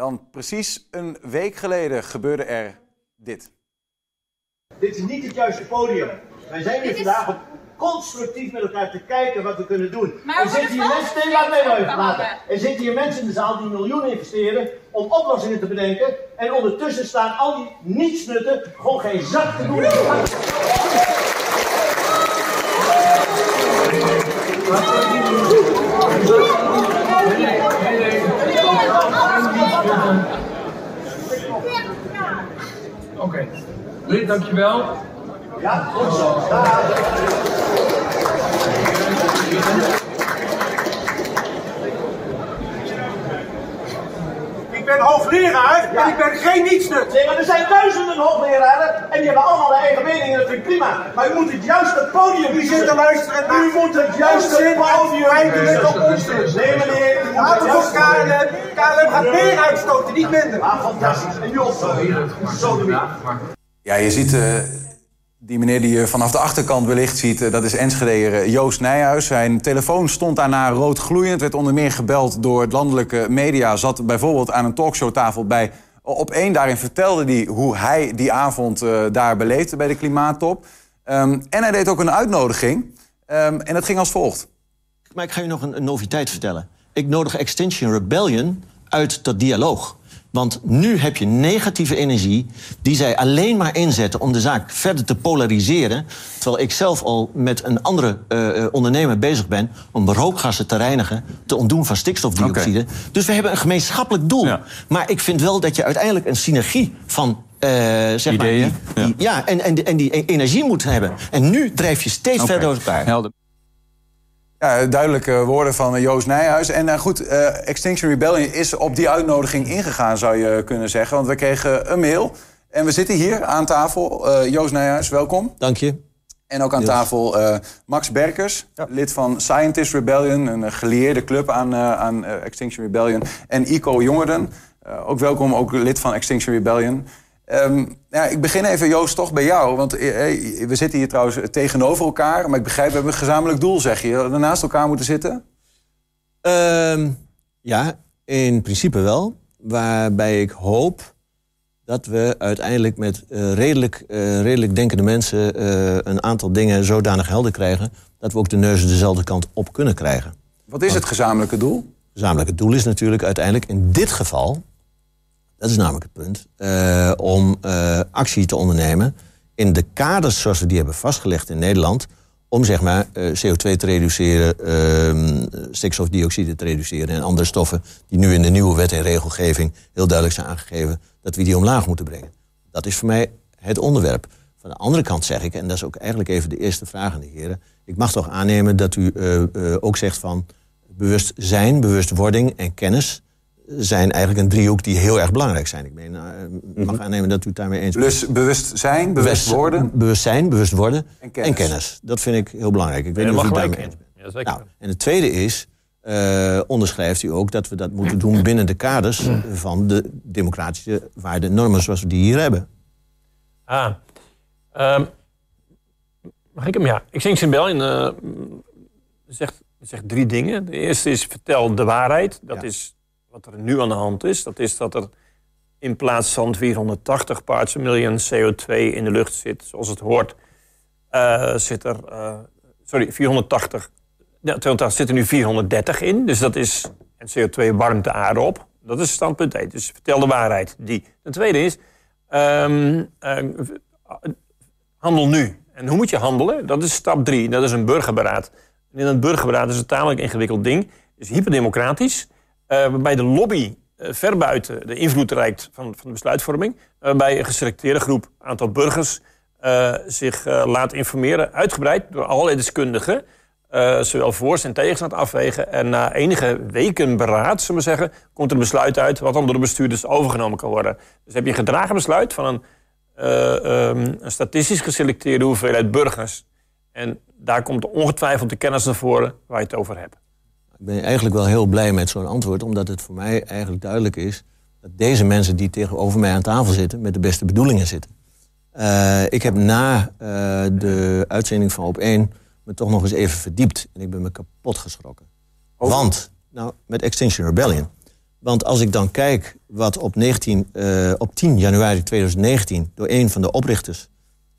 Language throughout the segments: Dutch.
dan precies een week geleden gebeurde er dit. Dit is niet het juiste podium. Wij zijn hier vandaag om constructief met elkaar te kijken wat we kunnen doen. Maar er we zitten hier mensen, vast nee, laat mij even gehouden. praten. Er zitten hier mensen in de zaal die miljoenen investeren om oplossingen te bedenken. En ondertussen staan al die nietsnutten gewoon geen zak te doen. Oké. Lid, dankjewel. Ja, goed zo. Ik ben hoogleraar en ik ben geen nietsnut. Nee, maar er zijn duizenden hoogleraren en die hebben allemaal een eigen mening en dat vind ik prima. Maar u moet het juiste podium Wie zit te luisteren naar U moet het juiste en podium feitelijk op Nee, meneer, u Laten we voor KLM. KLM gaat meer uitstoten, niet minder. Ah, fantastisch. En op zo. Ja, je ziet eh, die meneer die je vanaf de achterkant wellicht ziet, eh, dat is Enschede eh, Joost Nijhuis. Zijn telefoon stond daarna rood gloeiend, werd onder meer gebeld door het landelijke media. Zat bijvoorbeeld aan een talkshowtafel bij op één. Daarin vertelde hij hoe hij die avond daar beleefde bij de klimaattop. Ehm, en hij deed ook een uitnodiging. Ehm, en dat ging als volgt. Maar ik ga je nog een, een noviteit vertellen. Ik nodig Extinction Rebellion uit dat dialoog. Want nu heb je negatieve energie die zij alleen maar inzetten om de zaak verder te polariseren. Terwijl ik zelf al met een andere eh, eh, ondernemer bezig ben om rookgassen te reinigen, te ontdoen van stikstofdioxide. Dus we hebben een gemeenschappelijk doel. Ja. Maar ik vind wel dat je uiteindelijk een synergie van. eh, zeg Ideeën, maar, die, die- ja. en, en, en die energie moet hebben. En nu drijf je steeds verder door elkaar. Helder. Ja, duidelijke woorden van eh, Joost Nijhuis. En eh, goed, eh, Extinction Rebellion is op die uitnodiging ingegaan, zou je kunnen zeggen. Want we kregen een mail. En we zitten hier aan tafel. Eh, Joost Nijhuis, welkom. Dank je. En ook aan tafel eh, Max Berkers, lid van Scientist Rebellion, een geleerde club aan, aan Extinction Rebellion. En Ico Jongerden, eh, ook welkom, ook lid van Extinction Rebellion. Ehm, ja, ik begin even, Joost, toch bij jou. Want eh, eh, we zitten hier trouwens tegenover elkaar. Maar ik begrijp, we hebben een gezamenlijk doel, zeg je. Dat we naast elkaar moeten zitten? Ehm, ja, in principe wel. Waarbij ik hoop dat we uiteindelijk met eh, redelijk, eh, redelijk denkende mensen een aantal dingen zodanig helder krijgen dat we ook de neuzen dezelfde kant op kunnen krijgen. Wat is het gezamenlijke doel? Het doel is natuurlijk uiteindelijk in dit geval, dat is namelijk het punt, eh, om eh, actie te ondernemen in de kaders zoals we die hebben vastgelegd in Nederland, om zeg maar eh, CO2 te reduceren, ehm, stikstofdioxide te reduceren en andere stoffen die nu in de nieuwe wet en regelgeving heel duidelijk zijn aangegeven, dat we die omlaag moeten brengen. Dat is voor mij het onderwerp. Van de andere kant zeg ik, en dat is ook eigenlijk even de eerste vraag aan de heren, ik mag toch aannemen dat u ook zegt van bewustzijn, bewustwording en kennis zijn eigenlijk een driehoek die heel erg belangrijk zijn. Ik meen, eh, ik mag aannemen dat u het daarmee eens bent. Dus bewust zijn, bewust worden. Bewustzijn, bewust worden En kennis. en Dat vind ik heel belangrijk. Ik weet niet of u het daarmee eens bent. Ja, zeker. Nou, en het tweede is, eh, onderschrijft u ook dat we dat moeten doen binnen de kaders van de democratische waarden en normen zoals we die hier hebben. Ah. Ehm, mag ik hem? Ja. Extinction Rebellion eh, zegt, zegt drie dingen. De eerste is vertel de waarheid. Dat Ja. is wat er nu aan de hand is. Dat is dat er in plaats van 480 parts per miljoen CO2 in de lucht zit, zoals het hoort, eh, zit er... eh, sorry, 480. Ja, 280 zit er nu 430 in. Dus dat is... En CO2 warmt de aarde op. Dat is standpunt 1. Dus vertel de waarheid. Die. De tweede is... ehm, eh, handel nu. En hoe moet je handelen? Dat is stap drie. Dat is een burgerberaad. En in een burgerberaad is het tamelijk ingewikkeld ding. Het is hyperdemocratisch. Eh, waarbij de lobby eh, ver buiten de invloed reikt van, van de besluitvorming. Waarbij een geselecteerde groep aantal burgers eh, zich laat informeren. Uitgebreid door allerlei deskundigen. zowel voor's en tegens aan het afwegen. En na enige weken beraad, zullen we zeggen, komt er een besluit uit wat dan door de bestuurders overgenomen kan worden. Dus heb je een gedragen besluit van een, eh, ehm, een statistisch geselecteerde hoeveelheid burgers. En daar komt ongetwijfeld de kennis naar voren waar je het over hebt. Ik ben eigenlijk wel heel blij met zo'n antwoord, omdat het voor mij eigenlijk duidelijk is dat deze mensen die tegenover mij aan tafel zitten, met de beste bedoelingen zitten. Eh, ik heb na eh, de uitzending van Op 1 me toch nog eens even verdiept en ik ben me kapot geschrokken. Want, nou, met Extinction Rebellion. Want als ik dan kijk wat op, 19, eh, op 10 januari 2019 door een van de oprichters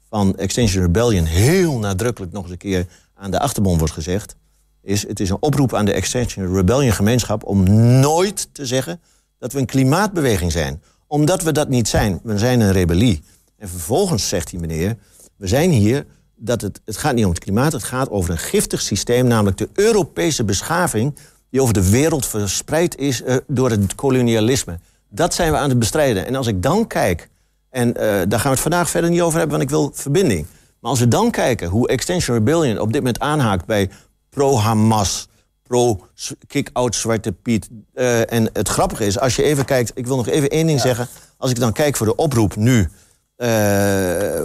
van Extinction Rebellion heel nadrukkelijk nog eens een keer aan de achterbom wordt gezegd, is het is een oproep aan de Extinction Rebellion gemeenschap om nooit te zeggen dat we een klimaatbeweging zijn. Omdat we dat niet zijn. We zijn een rebellie. En vervolgens zegt die meneer, we zijn hier dat het, het gaat niet om het klimaat, het gaat over een giftig systeem, namelijk de Europese beschaving die over de wereld verspreid is eh, door het kolonialisme. Dat zijn we aan het bestrijden. En als ik dan kijk, en eh, daar gaan we het vandaag verder niet over hebben, want ik wil verbinding. Maar als we dan kijken hoe Extension Rebellion op dit moment aanhaakt bij pro-Hamas, pro-kick-out Zwarte Piet. eh, en het grappige is, als je even kijkt, ik wil nog even één ding zeggen. Als ik dan kijk voor de oproep nu, eh,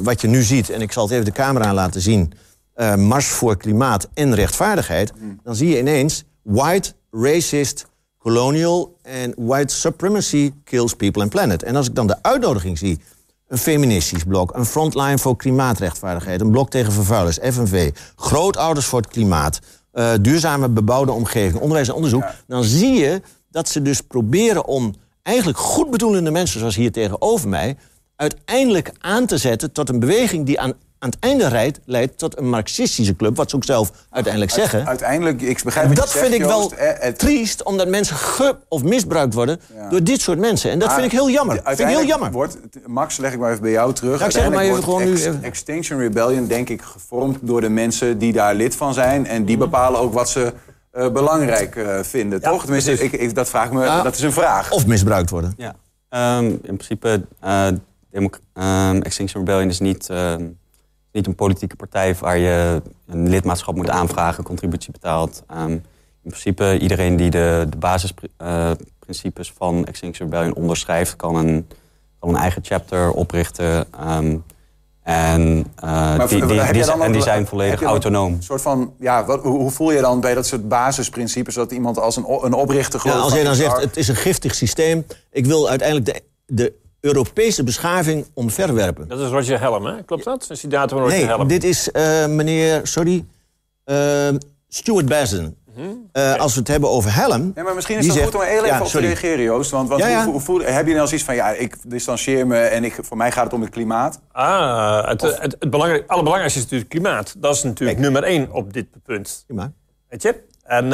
wat je nu ziet, en ik zal het even de camera laten zien. eh, Mars voor klimaat en rechtvaardigheid. Dan zie je ineens white, racist, colonial en white supremacy kills people and planet. En als ik dan de uitnodiging zie, een feministisch blok, een frontline voor klimaatrechtvaardigheid, een blok tegen vervuilers, FNV, grootouders voor het klimaat, eh, duurzame bebouwde omgeving, onderwijs en onderzoek, dan zie je dat ze dus proberen om eigenlijk goedbedoelende mensen, zoals hier tegenover mij, uiteindelijk aan te zetten tot een beweging die aan, aan het einde rijdt, leidt tot een marxistische club, wat ze ook zelf uiteindelijk zeggen. Uiteindelijk, ik begrijp wat Dat je zegt, vind ik wel Joost. Eh, het- triest, omdat mensen ge- of misbruikt worden door dit soort mensen. En dat Maar vind ik heel jammer. Vind ik heel uiteindelijk jammer. Wordt, Max, leg ik maar even bij jou terug. Ja, ik zeg het maar even gewoon nu Ex- even. Extinction Rebellion, denk ik, gevormd door de mensen die daar lid van zijn. En die bepalen ook wat ze eh, belangrijk eh, vinden, toch? Tenminste, ik, ik, dat vraag me, Ja. dat is een vraag. Of misbruikt worden. Ja, Ehm, in principe, eh Democ- ehm, Extinction Rebellion is niet, ehm, niet een politieke partij waar je een lidmaatschap moet aanvragen, contributie betaalt. Ehm, in principe, iedereen die de, de basisprincipes van Extinction Rebellion onderschrijft, kan een, kan een eigen chapter oprichten. ehm, en, eh, Maar die, die, die, en zijn volledig autonoom. Een soort van, ja, wat, hoe, hoe voel je dan bij dat soort basisprincipes... dat iemand als een, een oprichter Ja, gelooft... als van jij dan zegt, het is een giftig systeem. Ik wil uiteindelijk de, de Europese beschaving omverwerpen. Dat is Roger Helm, hè? Klopt dat? Een citaat van Roger Nee, Helm. dit is eh, meneer, sorry, eh, Stuart Bassen. Eh, Als we het hebben over Helm... Nee, maar misschien is die het zegt- goed om heel even Ja, op te reageren, Joost. Want, want Ja, ja. Hoe, hoe heb je nou zoiets van, ja, ik distancieer me... en ik, voor mij gaat het om het klimaat? Ah, het, het, het belangrijk, allerbelangrijkste is natuurlijk klimaat. Dat is natuurlijk nummer één op dit punt. Prima. Weet je? En, eh,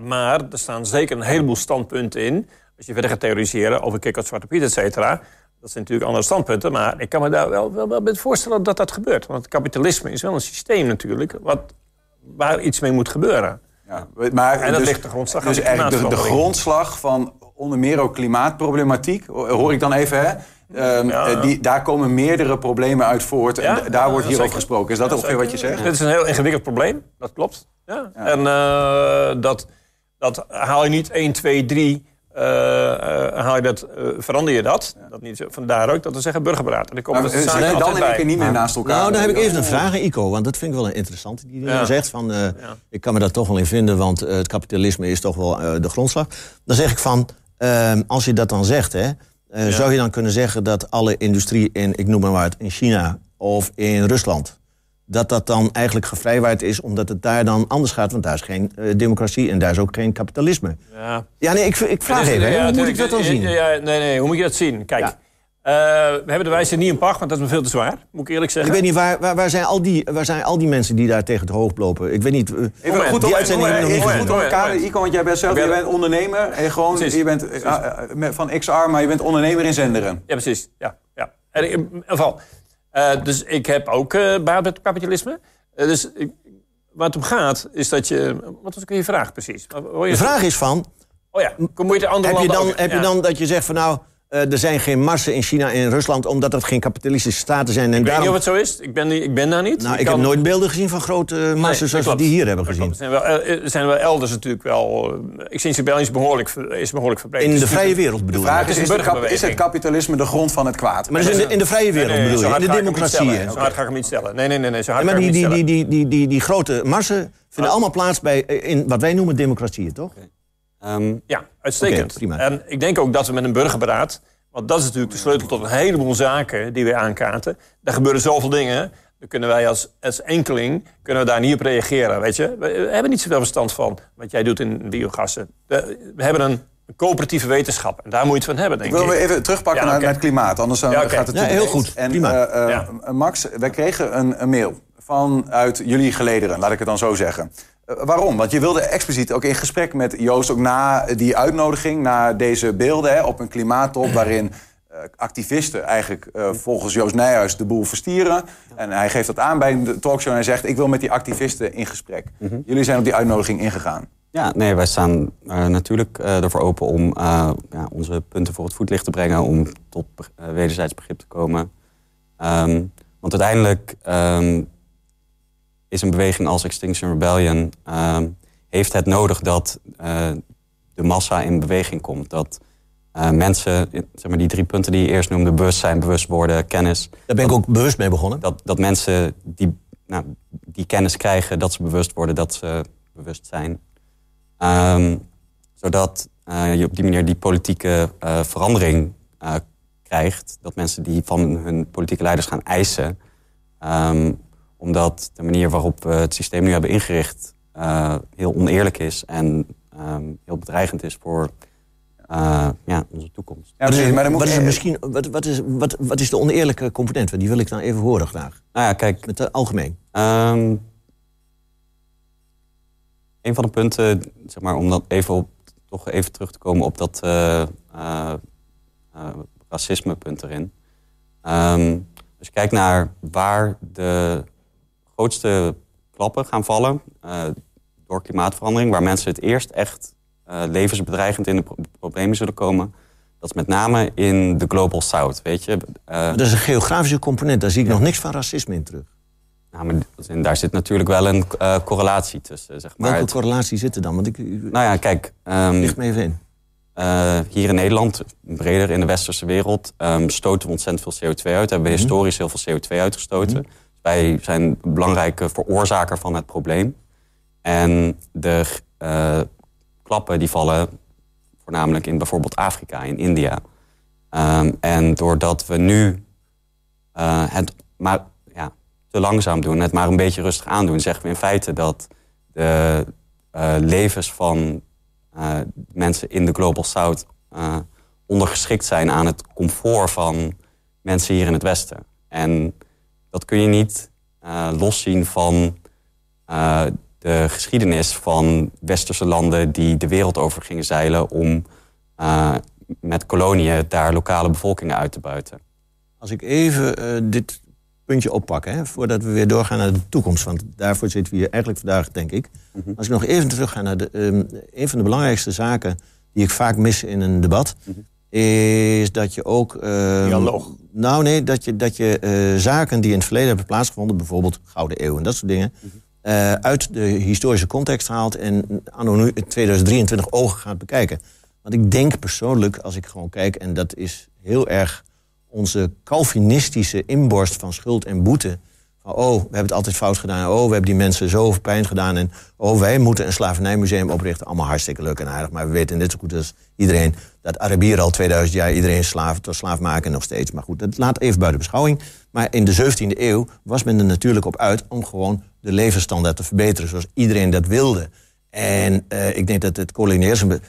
maar er staan zeker een heleboel standpunten in. Als je verder gaat theoriseren over Kikkert, Zwarte Piet, et cetera. Dat zijn natuurlijk andere standpunten. Maar ik kan me daar wel, wel, wel bij voorstellen dat dat gebeurt. Want kapitalisme is wel een systeem natuurlijk... Wat, waar iets mee moet gebeuren. Ja, maar En dat dus, ligt de grondslag Dus de eigenlijk de, grondslag van onder meer ook klimaatproblematiek, hoor ik dan even, hè? Ehm, eh, die, daar komen meerdere problemen uit voort. En Ja, daar wordt hier over gesproken. Is dat Ja, ongeveer wat je zegt? Dit is een heel ingewikkeld probleem, dat klopt. Ja. En eh, dat, dat haal je niet 1, 2, 3, eh, eh, haal je dat, eh, verander je dat. dat niet zo, vandaar ook dat we zeggen burgerberaad. En dan komen zit je dan niet meer naast elkaar? Nou, dan heb ik even een vraag aan Ico, want dat vind ik wel een interessante die Ja. zegt. Van, eh, Ik kan me daar toch wel in vinden, want eh, het kapitalisme is toch wel eh, de grondslag. Dan zeg ik van, ehm, als je dat dan zegt, hè, zou je dan kunnen zeggen dat alle industrie in, ik noem maar wat, in China of in Rusland, dat dat dan eigenlijk gevrijwaard is, omdat het daar dan anders gaat, want daar is geen eh, democratie en daar is ook geen kapitalisme. Ja. Ja, nee, ik, ik vraag even, ja, hoe moet ik dat dan zien? Ja, nee, nee, hoe moet je dat zien? Kijk, Ja. eh, we hebben de wijze niet in pacht, want dat is me veel te zwaar. Moet ik eerlijk Ik zeggen. weet niet, waar, waar, waar, zijn al die, waar zijn al die mensen die daar tegen het hoofd lopen? Ik weet niet. eh, Even goed die om, uitzending ik nog niet goed elkaar, Moment. Ico, want jij bent zelf Ik ben- je bent ondernemer. En gewoon, Precies. je bent van XR, maar je bent ondernemer in Zenderen. Ja, precies. Ja, ja. En in ieder geval. Eh, dus ik heb ook eh baat met kapitalisme. Eh, dus ik, waar het om gaat, is dat je... Wat was ook je vraag precies? Wat- je- De vraag is van, Oh ja, kom je de andere heb je, dan, ook- heb je dan dat je zegt van nou, eh, er zijn geen marsen in China en in Rusland... omdat dat geen kapitalistische staten zijn. En Ik weet daarom, niet of het zo is. Ik ben, niet- ik ben daar niet. nou, Ik ik kan- heb nooit beelden gezien van grote marsen Nee, zoals we die hier hebben gezien. Er zijn wel, eh, er zijn wel elders natuurlijk wel... eh, Extinction Rebellion is behoorlijk, is behoorlijk verbreed. In Het de vrije wereld bedoel De ik. vraag Het is, het kapitalisme de grond van het kwaad? Maar dus in de, in de vrije wereld Nee, nee, bedoel zo je, in de ik democratie. stellen. Zo hard ga ik hem niet stellen. Nee, nee, nee. nee zo hard maar ik die, die, die, die, die, die, die grote marsen vinden allemaal plaats bij, eh, in wat wij noemen democratieën, toch? Ehm, Ja, uitstekend. Prima. En ik denk ook dat we met een burgerberaad... want dat is natuurlijk de sleutel tot een heleboel zaken die we aankaarten. Daar gebeuren zoveel dingen. Dan kunnen wij als, als enkeling kunnen we daar niet op reageren. Weet je? We, we hebben niet zoveel verstand van wat jij doet in biogassen. We, we hebben een een coöperatieve wetenschap. En daar moet je het van hebben, denk Ik ik. wil weer even terugpakken Ja, naar, het klimaat, anders Ja, oké. gaat het Ja, heel goed. En Prima. eh, eh, Ja. Max, wij kregen een, een mail vanuit jullie gelederen, laat ik het dan zo zeggen. Eh, waarom? Want je wilde expliciet ook in gesprek met Joost, ook na die uitnodiging, na deze beelden hè, op een klimaattop waarin eh, activisten eigenlijk eh, volgens Joost Nijhuis de boel verstieren. En hij geeft dat aan bij de talkshow en hij zegt: Ik wil met die activisten in gesprek. Jullie zijn op die uitnodiging ingegaan. Ja, nee, wij staan eh, natuurlijk eh, ervoor open om ja, onze punten voor het voetlicht te brengen, om tot wederzijds begrip te komen. Ehm, want uiteindelijk ehm, is een beweging als Extinction Rebellion ehm, heeft het nodig dat eh, de massa in beweging komt. Dat eh, mensen, zeg maar die drie punten die je eerst noemde, bewustzijn, bewust worden, kennis, Daar ben ik ook bewust mee begonnen. dat, dat mensen die, nou, die kennis krijgen, dat ze bewust worden, dat ze bewust zijn. Ehm, zodat eh, je op die manier die politieke verandering krijgt. Dat mensen die van hun politieke leiders gaan eisen. Ehm, omdat de manier waarop we het systeem nu hebben ingericht eh, heel oneerlijk is en ehm, heel bedreigend is voor eh, ja, onze toekomst. Ja, Wat is, precies, maar dan moet wat is je- misschien, wat, wat, is, wat, wat is de oneerlijke component? Die wil ik dan even horen graag. Nou ja, kijk, Met de algemeen. Ehm, een van de punten, zeg maar, om dat even op, toch even terug te komen op dat eh eh, eh, racisme-punt erin. Ehm, als je kijkt naar waar de grootste klappen gaan vallen eh, door klimaatverandering, waar mensen het eerst echt eh, levensbedreigend in de pro- problemen zullen komen, dat is met name in de Global South, weet je. Eh, Dat is een geografische component. Daar zie ik nog niks van racisme in terug. nou, maar en daar zit natuurlijk wel een correlatie tussen, zeg maar. Welke correlatie zit er dan? Want ik, nou ja, kijk, ehm, licht me even in. hier in Nederland, breder in de westerse wereld, ehm, stoten we ontzettend veel CO2 uit. Hebben we historisch heel veel CO2 uitgestoten. Dus wij zijn een belangrijke veroorzaker van het probleem. En de eh, klappen die vallen voornamelijk in bijvoorbeeld Afrika, in India. Ehm, en doordat we nu eh, het maar ja, te langzaam doen, het maar een beetje rustig aandoen, zeggen we in feite dat de eh, levens van mensen in de Global South ondergeschikt zijn aan het comfort van mensen hier in het Westen. En dat kun je niet eh, loszien van eh, de geschiedenis van westerse landen die de wereld over gingen zeilen om eh, met koloniën daar lokale bevolkingen uit te buiten. Als ik even dit puntje oppak, hè, voordat we weer doorgaan naar de toekomst. Want daarvoor zitten we hier eigenlijk vandaag, denk ik. Als ik nog even terug ga naar de, ehm, een van de belangrijkste zaken die ik vaak mis in een debat, is dat je ook. ehm, Dialoog. Nou, nee, dat je, dat je eh, zaken die in het verleden hebben plaatsgevonden, bijvoorbeeld Gouden Eeuw en dat soort dingen, eh, uit de historische context haalt en anno nu 2023 ogen gaat bekijken. Want ik denk persoonlijk, als ik gewoon kijk, en dat is heel erg onze Calvinistische inborst van schuld en boete. Van, oh, we hebben het altijd fout gedaan. Oh, we hebben die mensen zoveel pijn gedaan. En oh, wij moeten een slavernijmuseum oprichten. Allemaal hartstikke leuk en aardig. Maar we weten net zo goed als iedereen dat Arabieren al 2000 jaar iedereen slaaf, tot slaaf maken nog steeds. Maar goed, dat laat even buiten beschouwing. Maar in de 17e eeuw was men er natuurlijk op uit om gewoon de levensstandaard te verbeteren. Zoals iedereen dat wilde. En eh, ik denk dat het kolonialisme,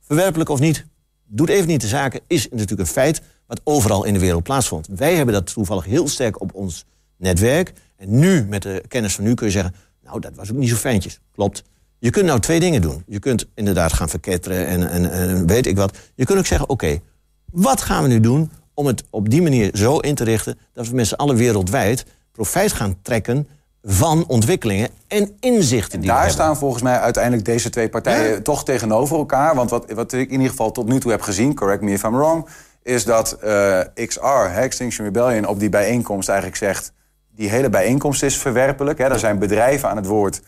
verwerpelijk of niet, doet even niet de zaken, is natuurlijk een feit wat overal in de wereld plaatsvond. Wij hebben dat toevallig heel sterk op ons netwerk. En nu, met de kennis van nu, kun je zeggen... nou, dat was ook niet zo fijntjes. Klopt. Je kunt nou twee dingen doen. Je kunt inderdaad gaan verketteren en, en, en weet ik wat. Je kunt ook zeggen, oké, wat gaan we nu doen... om het op die manier zo in te richten... dat we met z'n allen wereldwijd profijt gaan trekken... van ontwikkelingen en inzichten die we Daar staan volgens mij uiteindelijk deze twee partijen Ja. toch tegenover elkaar. Want wat, wat ik in ieder geval tot nu toe heb gezien, correct me if I'm wrong, is dat eh, XR, hè, Extinction Rebellion, op die bijeenkomst eigenlijk zegt: die hele bijeenkomst is verwerpelijk. Hè. Er zijn bedrijven aan het woord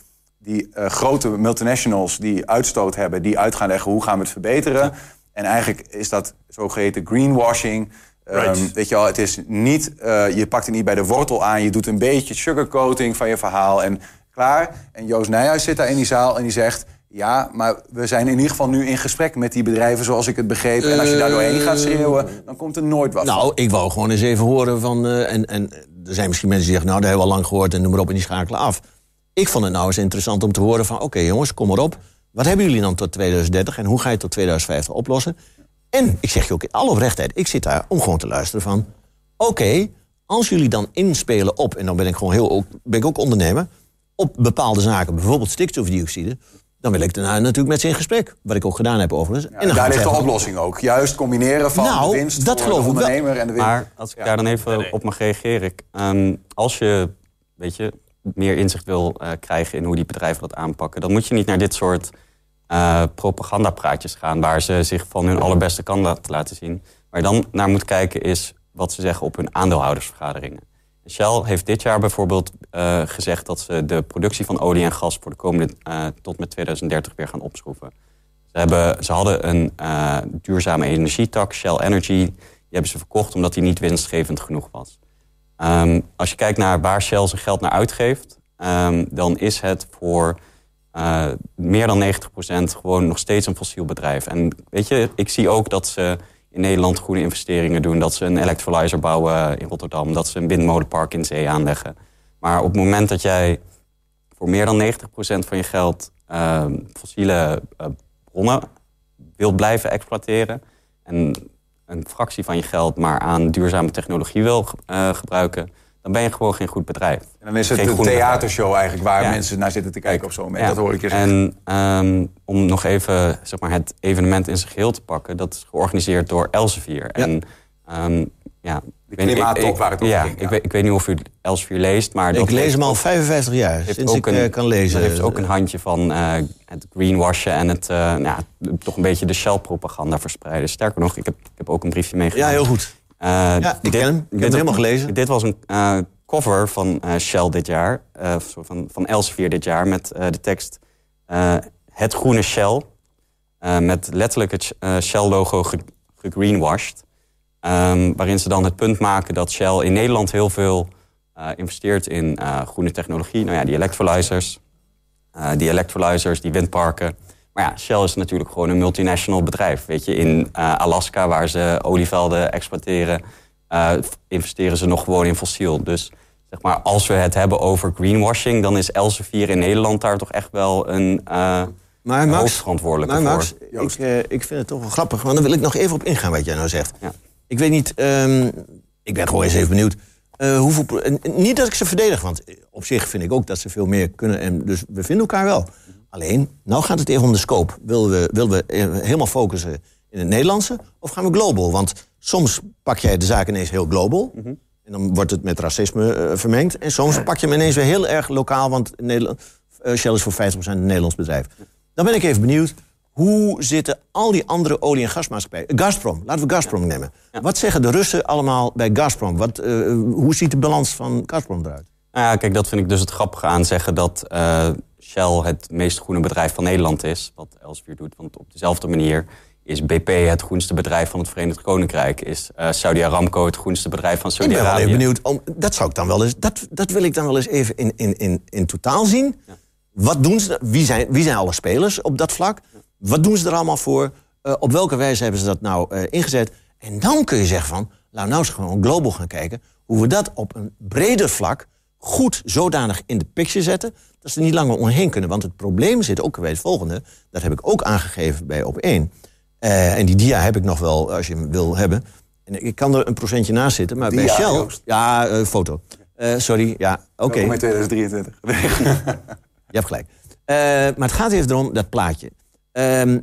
die eh, grote multinationals die uitstoot hebben, die uit gaan leggen hoe gaan we het verbeteren. En eigenlijk is dat zogeheten greenwashing. Ehm, Right. weet je wel, het is niet, eh, je pakt het niet bij de wortel aan. Je doet een beetje sugarcoating van je verhaal en klaar. En Joost Nijhuis zit daar in die zaal en die zegt... ja, maar we zijn in ieder geval nu in gesprek met die bedrijven zoals ik het begreep. En als je daar doorheen gaat schreeuwen, dan komt er nooit wat. Nou, ik wou gewoon eens even horen van... eh, en, en er zijn misschien mensen die zeggen, nou, dat hebben we al lang gehoord... en noem maar op en die schakelen af. Ik vond het nou eens interessant om te horen van... oké jongens, kom maar op. Wat hebben jullie dan tot 2030 en hoe ga je het tot 2050 oplossen? En ik zeg je ook in alle oprechtheid, ik zit daar om gewoon te luisteren van... oké, als jullie dan inspelen op, en dan ben ik gewoon heel ook, ben ik ook ondernemer... op bepaalde zaken, bijvoorbeeld stikstofdioxide... dan wil ik daarna natuurlijk met ze in gesprek. Wat ik ook gedaan heb overigens. Ja, en dan daar ligt de oplossing ook. Juist combineren van Nou, de winst dat voor geloof de ik wel. ondernemer en de winst. Maar als ik Ja. daar dan even Nee, nee. op mag reageren. Ik, ehm, als je, weet je meer inzicht wil eh, krijgen in hoe die bedrijven dat aanpakken... dan moet je niet naar dit soort eh, propagandapraatjes gaan... waar ze zich van hun allerbeste kant laten zien. Waar je dan naar moet kijken is wat ze zeggen op hun aandeelhoudersvergaderingen. Shell heeft dit jaar bijvoorbeeld eh, gezegd dat ze de productie van olie en gas... voor de komende tot met 2030 weer gaan opschroeven. Ze, hebben, ze hadden een duurzame energietak, Shell Energy. Die hebben ze verkocht omdat die niet winstgevend genoeg was. Ehm, als je kijkt naar waar Shell zijn geld naar uitgeeft... ehm, dan is het voor eh, meer dan 90% gewoon nog steeds een fossiel bedrijf. En weet je, ik zie ook dat ze in Nederland goede investeringen doen. Dat ze een electrolyzer bouwen in Rotterdam. Dat ze een windmolenpark in zee aanleggen. Maar op het moment dat jij voor meer dan 90% van je geld ehm, fossiele eh, bronnen wilt blijven exploiteren en een fractie van je geld maar aan duurzame technologie wil eh, gebruiken, dan ben je gewoon geen goed bedrijf. En dan is het een bedrijf. theatershow eigenlijk waar Ja. mensen naar zitten te kijken zo'n moment. Ja. Dat hoor ik je zeggen. En ehm, om nog even zeg maar, het evenement in zijn geheel te pakken, dat is georganiseerd door Elsevier. En ehm, ja, ik weet niet- ik- klimaattop ik- waar het over ja, ging, ja. Ik, weet, ik weet niet of u Elsevier leest, maar dat Ik lees hem al ook- 55 jaar, sinds ik ook eh, kan lezen. Dat heeft ook een handje van eh, het greenwashen en het eh, nou, ja, toch een beetje de Shell-propaganda verspreiden. Sterker nog, ik heb, ik heb ook een briefje Ja, meegenomen. heel goed. Eh, Ja, ik ken hem. Ik heb hem helemaal gelezen. Dit was een eh, cover van eh, Shell dit jaar, eh, van, van Elsevier dit jaar, met eh, de tekst eh, Het groene Shell. eh, met letterlijk het Shell-logo ge- Ehm, waarin ze dan het punt maken dat Shell in Nederland heel veel eh, investeert in eh, groene technologie. Nou ja, die electrolyzers, eh, die electrolyzers, die windparken. Maar ja, Shell is natuurlijk gewoon een multinational bedrijf. Weet je, in Alaska, waar ze olievelden exploiteren, investeren ze nog gewoon in fossiel. Dus zeg maar, als we het hebben over greenwashing, dan is Elsevier in Nederland daar toch echt wel een Maar Max, maar. Max ik, ik vind het toch wel grappig, want dan wil ik nog even op ingaan wat jij nou zegt. Ja. Ik weet niet, ehm, ik ben gewoon eens even benieuwd. eh, hoeveel, niet dat ik ze verdedig, want op zich vind ik ook dat ze veel meer kunnen. En dus we vinden elkaar wel. Alleen, nou gaat het even om de scope. Willen we, willen we eh, helemaal focussen in het Nederlandse of gaan we global? Want soms pak jij de zaak ineens heel global. En dan wordt het met racisme eh, vermengd. En soms pak je hem ineens weer heel erg lokaal, want Nederland, eh, Shell is voor 50% een Nederlands bedrijf. Dan ben ik even benieuwd. Hoe zitten al die andere olie- en gasmaatschappijen? Gazprom, laten we Gazprom nemen. Wat zeggen de Russen allemaal bij Gazprom? Wat, eh, hoe ziet de balans van Gazprom eruit? Nou ja, kijk, dat vind ik dus het grappige aan zeggen dat eh, Shell het meest groene bedrijf van Nederland is. Wat Elsevier doet. Want op dezelfde manier is BP het groenste bedrijf van het Verenigd Koninkrijk. Is eh, Saudi Aramco het groenste bedrijf van Ik ben Saudi-Arabië. benieuwd. Om, dat, zou ik dan wel eens, dat, dat wil ik dan wel eens even in, in, in, in totaal zien. Wat doen ze? Wie zijn, wie zijn alle spelers op dat vlak? Wat doen ze er allemaal voor? Eh, op welke wijze hebben ze dat nou eh, ingezet? En dan kun je zeggen van, laten we nou eens gewoon global gaan kijken... hoe we dat op een breder vlak goed zodanig in de picture zetten... dat ze er niet langer omheen kunnen. Want het probleem zit ook bij het volgende. Dat heb ik ook aangegeven bij op 1. Eh, en die dia heb ik nog wel, als je hem wil hebben. En ik kan er een procentje naast zitten, maar bij Dia, Shell... Joost. Ja, foto. Sorry, ja, oké. In 2023. Je hebt gelijk. Maar het gaat even erom, dat plaatje. Ehm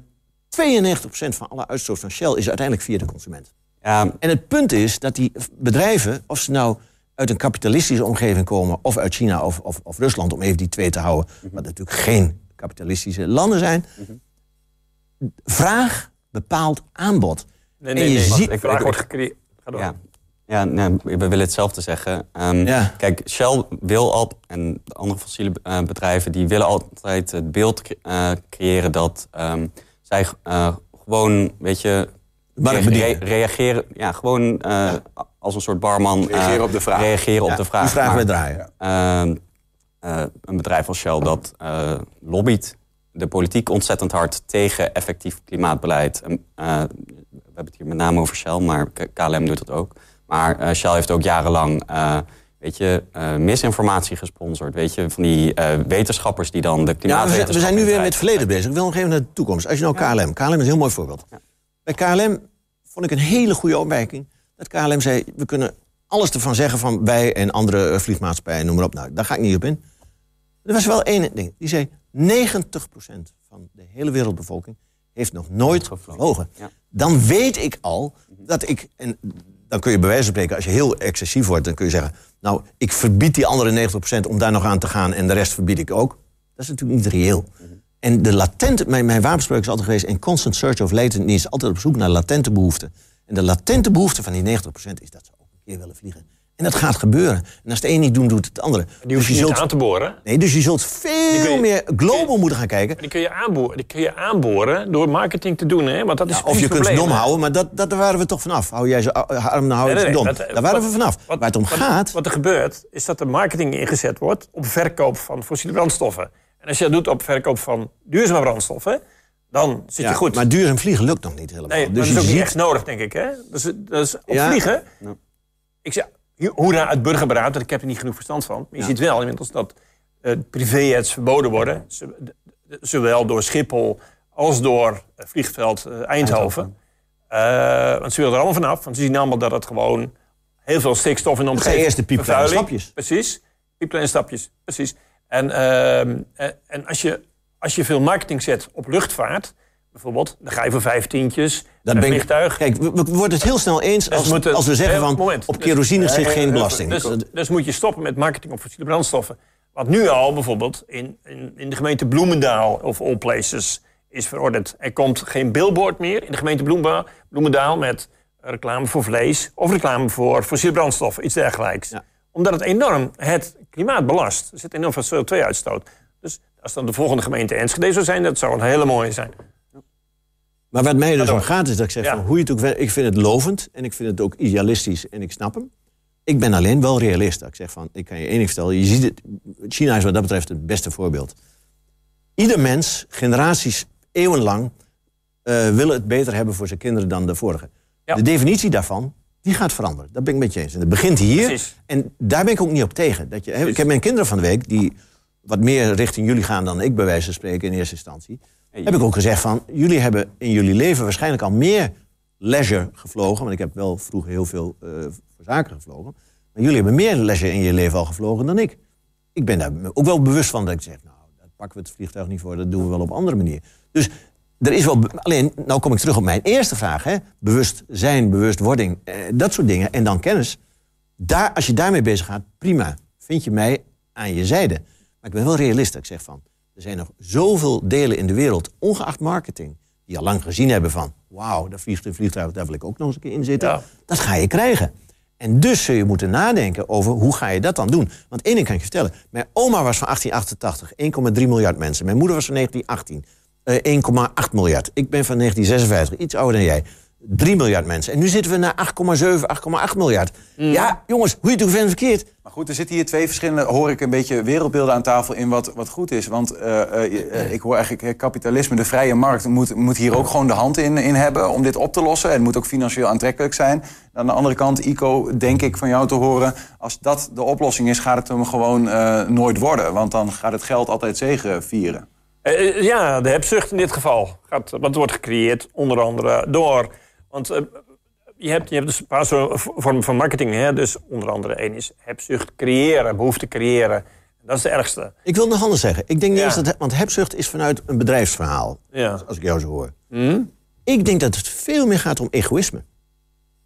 92% van alle uitstoot van Shell is uiteindelijk via de consument. Ja, En het punt is dat die bedrijven, of ze nou uit een kapitalistische omgeving komen... of uit China of, of, of Rusland, om even die twee te houden... wat natuurlijk geen kapitalistische landen zijn... vraag bepaalt aanbod. Nee, En nee, je nee. ziet- De vraag wordt gecreëerd. Ga door. Ja, ja nee, we willen hetzelfde zeggen. Ehm, Ja. Kijk, Shell wil altijd, en de andere fossiele eh, bedrijven, die willen altijd het beeld cre- eh, creëren dat ehm, zij eh, gewoon, weet je, reageren, ja, gewoon eh, als een soort barman. eh, Reageren op de vraag. Reageren op de vraag. Die vraag Maar, wij draaien. Ehm, eh, een bedrijf als Shell dat eh, lobbyt de politiek ontzettend hard tegen effectief klimaatbeleid. Eh, we hebben het hier met name over Shell, maar KLM doet dat ook. Maar eh, Shell heeft ook jarenlang eh, weet je, eh, misinformatie gesponsord. Weet je, van die wetenschappers die dan de Ja, klimaatwetenschap... we, zijn- we zijn nu weer met het verleden bezig. Ik wil nog even naar de toekomst. Als je nou KLM... KLM is een heel mooi voorbeeld. Bij KLM vond ik een hele goede opmerking... dat KLM zei, we kunnen alles ervan zeggen van wij en andere vliegmaatschappijen, noem maar op. Nou, daar ga ik niet op in. Er was wel één ding. Die zei, 90% van de hele wereldbevolking heeft nog nooit gevlogen. Ja. Dan weet ik al dat ik... En dan kun je bij wijze van spreken, als je heel excessief wordt... dan kun je zeggen, nou, ik verbied die andere 90% om daar nog aan te gaan... en de rest verbied ik ook. Dat is natuurlijk niet reëel. En de latente, mijn, mijn is altijd geweest... in constant search of latent needs, altijd op zoek naar latente behoeften. En de latente behoefte van die 90% is dat ze ook een keer willen vliegen. En dat gaat gebeuren. En als de een niet doet, doet het andere. Die hoef je niet aan te boren. Nee, dus je zult veel je- meer global moeten gaan kijken. Die kun je aanboren, die kun je aanboren door marketing te doen. Hè? Want dat is Ja, of je het kunt ze dom houden, maar dat, dat, daar waren we toch vanaf. Hou jij ze arm, dan hou je Nee, dom. nee, wat- daar waren we vanaf. wat- Waar het om wat- gaat... Wat er gebeurt, is dat de marketing ingezet wordt op verkoop van fossiele brandstoffen. En als je dat doet op verkoop van duurzame brandstoffen, dan zit ja, je goed. Maar duurzaam vliegen lukt nog niet helemaal. nee, dat dus is je ook niet echt nodig, denk ik. Hè? Dus, dus op Ja. vliegen, ik zeg, hoera uit burgerberaad, want ik heb er niet genoeg verstand van. Maar je ziet wel inmiddels dat eh privéjets verboden worden. Zowel door Schiphol als door vliegveld eh, Eindhoven. Eh, want ze willen er allemaal vanaf. Want ze zien allemaal dat het gewoon heel veel stikstof in de omgeving... eerst de piepkleine stapjes. Precies, piepkleine stapjes, precies. En, ehm, eh, en als, je, als je veel marketing zet op luchtvaart, bijvoorbeeld... dan ga je voor vijftientjes, Dat ben vliegtuig... Kijk, we, we worden het heel snel eens als, Dus moeten- als we zeggen van... moment. op Dus- kerosine zit geen belasting. Dus, dus moet je stoppen met marketing op fossiele brandstoffen. Wat nu al bijvoorbeeld in, in, in de gemeente Bloemendaal of all places is verordend. Er komt geen billboard meer in de gemeente Bloemendaal, Bloemendaal met reclame voor vlees of reclame voor fossiele brandstoffen, iets dergelijks. Ja. Omdat het enorm het klimaat belast. Er zit enorm veel CO2-uitstoot. Dus als dan de volgende gemeente Enschede zou zijn, dat zou een hele mooie zijn. Maar wat mij dus om gaat is dat ik zeg, Ja. van, hoe je het ook ik vind het lovend en ik vind het ook idealistisch en ik snap hem. Ik ben alleen wel realist. Dat ik zeg van, ik kan je één ding vertellen. Je ziet het, China is wat dat betreft het beste voorbeeld. Ieder mens, generaties, eeuwenlang, eh wil het beter hebben voor zijn kinderen dan de vorige. Ja. De definitie daarvan, die gaat veranderen. Dat ben ik met je eens. En het begint hier. Precies. En daar ben ik ook niet op tegen. Dat je, ik heb mijn kinderen van de week, die wat meer richting jullie gaan dan ik bij wijze van spreken in eerste instantie. Heb ik ook gezegd van, jullie hebben in jullie leven waarschijnlijk al meer leisure gevlogen. Want ik heb wel vroeger heel veel eh, voor zaken gevlogen. Maar jullie hebben meer leisure in je leven al gevlogen dan ik. Ik ben daar ook wel bewust van dat ik zeg, nou, daar pakken we het vliegtuig niet voor. Dat doen we wel op andere manier. Dus er is wel, alleen, nou kom ik terug op mijn eerste vraag. Hè? Bewustzijn, bewustwording, eh, dat soort dingen. En dan kennis. Daar, als je daarmee bezig gaat, prima. Vind je mij aan je zijde. Maar ik ben wel realist. Ik zeg van, er zijn nog zoveel delen in de wereld, ongeacht marketing, die al lang gezien hebben van, wauw, daar vliegt een vliegtuig, daar wil ik ook nog eens een keer in zitten. Ja. Dat ga je krijgen. En dus zul je moeten nadenken over hoe ga je dat dan doen. Want één ding kan ik je vertellen. Mijn oma was van 1888, 1,3 miljard mensen. Mijn moeder was van 1918, eh, 1,8 miljard. Ik ben van 1956, iets ouder dan jij. 3 miljard mensen. En nu zitten we naar 8,7, 8,8 miljard. Ja, jongens, hoe je het ook vindt verkeerd. Maar goed, er zitten hier twee verschillende, hoor ik een beetje wereldbeelden aan tafel in wat, wat goed is. Want eh, eh, eh, ik hoor eigenlijk kapitalisme, de vrije markt, moet, moet hier ook gewoon de hand in, in hebben om dit op te lossen. En het moet ook financieel aantrekkelijk zijn. Aan de andere kant, Ico, denk ik van jou te horen, als dat de oplossing is, gaat het hem gewoon eh, nooit worden. Want dan gaat het geld altijd zegen vieren. Ja, de hebzucht in dit geval. Gaat, wat wordt gecreëerd onder andere door... Want eh, je, hebt, je hebt dus een paar soorten vormen van marketing. Hè? Dus onder andere één is hebzucht creëren, behoefte creëren. Dat is de ergste. Ik wil nog anders zeggen. Ik denk niet Ja. eens dat... Want hebzucht is vanuit een bedrijfsverhaal. Ja. Als ik jou zo hoor. Ik denk dat het veel meer gaat om egoïsme.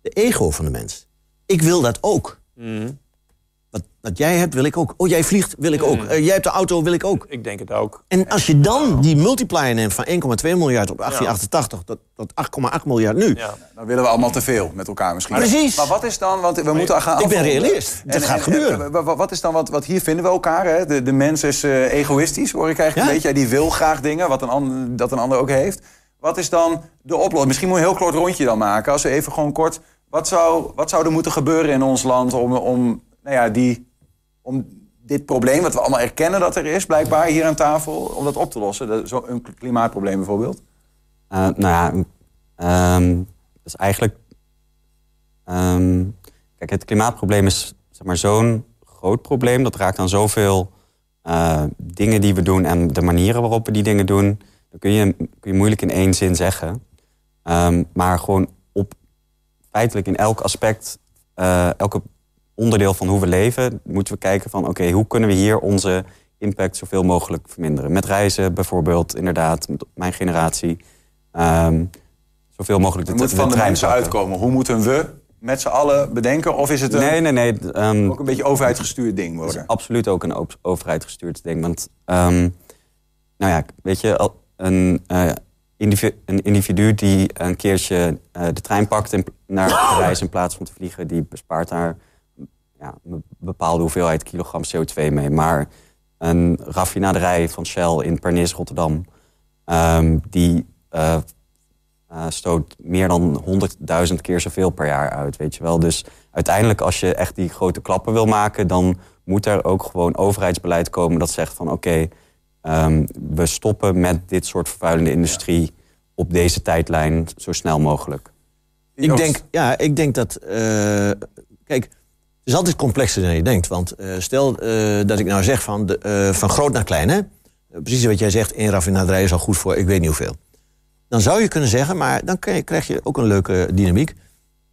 De ego van de mens. Ik wil dat ook. Wat, wat jij hebt, wil ik ook. Oh, jij vliegt, wil ik ook. Eh, jij hebt de auto, wil ik ook. Ik denk het ook. En als je dan die multiplier neemt van 1,2 miljard op 1888 tot, tot 8,8 miljard nu. Ja. Dan willen we allemaal te veel met elkaar misschien. Precies. Maar wat is dan, want we moeten gaan Ik ben realist. Dat gaat en, gebeuren. wa- wa- wat is dan, wat, wat hier vinden we elkaar? Hè? De, de mens is eh, egoïstisch, hoor ik eigenlijk Ja. een beetje. Die wil graag dingen, wat een ander, dat een ander ook heeft. Wat is dan de oplossing? Misschien moet je een heel kort rondje dan maken. Als we even gewoon kort... Wat zou, wat zou er moeten gebeuren in ons land om, om, nou ja, die, om dit probleem... wat we allemaal erkennen dat er is, blijkbaar hier aan tafel... om dat op te lossen? Dat, zo, een klimaatprobleem bijvoorbeeld. Eh, nou ja, ehm dus eigenlijk... ehm, kijk, het klimaatprobleem is zeg maar, zo'n groot probleem. Dat raakt aan zoveel eh, dingen die we doen en de manieren waarop we die dingen doen. Dat kun je, kun je moeilijk in één zin zeggen. Ehm, maar gewoon op feitelijk in elk aspect, uh, elke onderdeel van hoe we leven, moeten we kijken van oké, hoe kunnen we hier onze impact zoveel mogelijk verminderen. Met reizen bijvoorbeeld, inderdaad, met mijn generatie. Um, zoveel mogelijk de, moet van de, mensen uitkomen. Hoe moeten we met z'n allen bedenken? Of is het een, nee, nee, nee, um, ook een beetje overheidsgestuurd ding worden? Het is absoluut ook een overheidsgestuurd ding. Want, um, nou ja, weet je, een, uh, individu, een individu die een keertje uh, de trein pakt en naar Parijs in plaats van te vliegen, die bespaart daar ja, een bepaalde hoeveelheid kilogram CO2 mee. Maar een raffinaderij van Shell in Pernis, Rotterdam, um, die uh, uh, stoot meer dan 100.000 keer zoveel per jaar uit, weet je wel. Dus uiteindelijk als je echt die grote klappen wil maken... dan moet er ook gewoon overheidsbeleid komen dat zegt van... oké, okay, um, we stoppen met dit soort vervuilende industrie... op deze tijdlijn zo snel mogelijk. Ik denk, ja, ik denk dat... Uh, kijk, het is altijd complexer dan je denkt. Want uh, stel uh, dat ik nou zeg van, de, van groot naar klein, hè? precies wat jij zegt, één raffinaderij is al goed voor ik weet niet hoeveel dan zou je kunnen zeggen, maar dan krijg je ook een leuke dynamiek.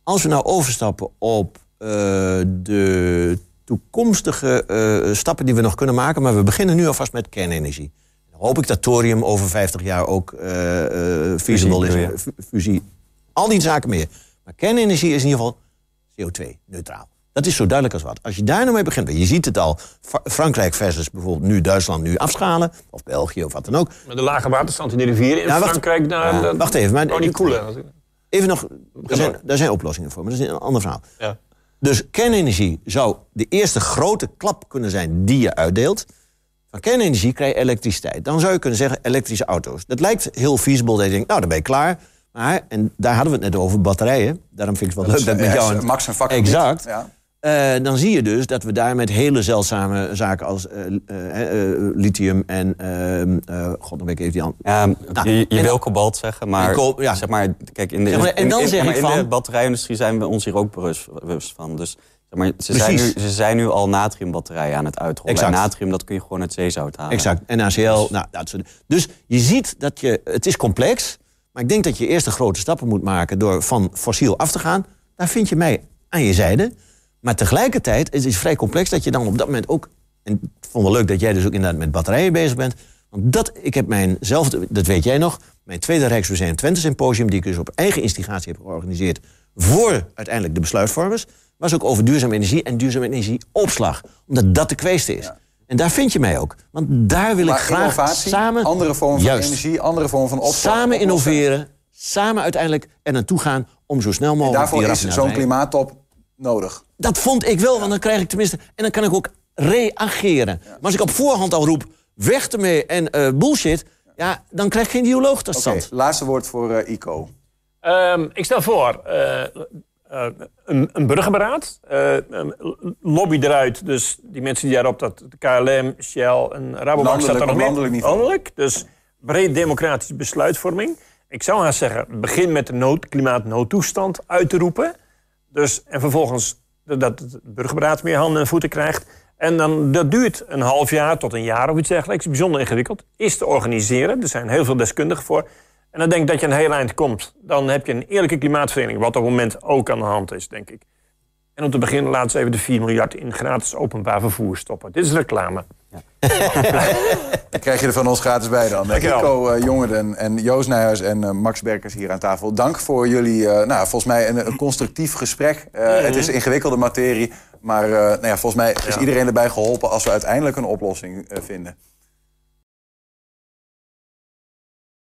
Als we nou overstappen op de toekomstige stappen die we nog kunnen maken, maar we beginnen nu alvast met kernenergie. Dan hoop ik dat thorium over 50 jaar ook feasible is. Fusie. Al die zaken meer. Maar kernenergie is in ieder geval CO2-neutraal. Dat is zo duidelijk als wat. Als je daar nou mee begint, je ziet het al, Frankrijk versus bijvoorbeeld nu Duitsland nu afschalen, of België of wat dan ook. Met de lage waterstand in de rivieren in Frankrijk naar. Ja, wacht even, maar. Oh, die koelen. Even nog, er zijn, daar zijn oplossingen voor, maar dat is een ander verhaal. Ja. Dus kernenergie zou de eerste grote klap kunnen zijn die je uitdeelt. Van kernenergie krijg je elektriciteit. Dan zou je kunnen zeggen elektrische auto's. Dat lijkt heel feasible dat je denkt, nou dan ben je klaar. Maar, en daar hadden we het net over, batterijen. Daarom vind ik het wel leuk dat met jou... Max en. Exact. Ja. Uh, dan zie je dus dat we daar met hele zeldzame zaken als uh, uh, lithium en. Ehm, God, dan ben ik even die andere. Ja, nou, je, je wil kobalt zeggen, maar. Kool, ja. Zeg maar, kijk, in de, maar, en dan in, zeg in, ik van, in de batterijindustrie zijn we ons hier ook bewust, van. Dus zeg maar, ze, zijn nu, ze zijn nu al natriumbatterijen aan het uitrollen. Exact. En natrium, dat kun je gewoon uit zeezout halen. Exact. En NaCl, dus, nou, dat soort Dus je ziet dat je. Het is complex, maar ik denk dat je eerst de grote stappen moet maken door van fossiel af te gaan. Daar vind je mij aan je zijde. Maar tegelijkertijd is het vrij complex dat je dan op dat moment ook... en ik vond het leuk dat jij dus ook inderdaad met batterijen bezig bent... want dat, ik heb mijn zelf, dat weet jij nog... mijn tweede Rijksmuseum Twente Symposium... die ik dus op eigen instigatie heb georganiseerd... voor uiteindelijk de besluitvormers... was ook over duurzame energie en duurzame energieopslag. Omdat dat de kwestie is. En daar vind je mij ook. Want daar wil ik graag samen... andere vormen van energie, andere vormen van opslag... Samen innoveren, samen uiteindelijk er naartoe gaan... om zo snel mogelijk... En daarvoor is zo'n klimaattop nodig. Dat vond ik wel, want dan krijg ik tenminste... en dan kan ik ook reageren. Maar als ik op voorhand al roep, weg ermee en uh, bullshit... ja, dan krijg ik geen dialoog tot stand. Okay, laatste woord voor uh, ICO. Um, ik stel voor, uh, een, een burgerberaad. lobby eruit, dus die mensen die daarop... dat de KLM, Shell en Rabobank staat er nog landelijk Landelijk, dus breed democratische besluitvorming. Ik zou haast zeggen, begin met de nood, klimaatnoodtoestand uit te roepen... Dus, en vervolgens dat het burgerberaad meer handen en voeten krijgt. En dan, dat duurt een half jaar tot een jaar of iets dergelijks. Bijzonder ingewikkeld. Is te organiseren. Er zijn heel veel deskundigen voor. En dan denk ik dat je een heel eind komt. Dan heb je een eerlijke klimaatvereniging. Wat op het moment ook aan de hand is, denk ik. En om te beginnen laten ze even de 4 miljard in gratis openbaar vervoer stoppen. Dit is reclame. Dan krijg je er van ons gratis bij dan. Nico uh, Jongeren en Joost Nijhuis en uh, Max Berkers hier aan tafel. Dank voor jullie, uh, nou, volgens mij een, een constructief gesprek. Mm -hmm. Het is ingewikkelde materie, maar nou ja, volgens mij is ja. iedereen erbij geholpen... als we uiteindelijk een oplossing vinden.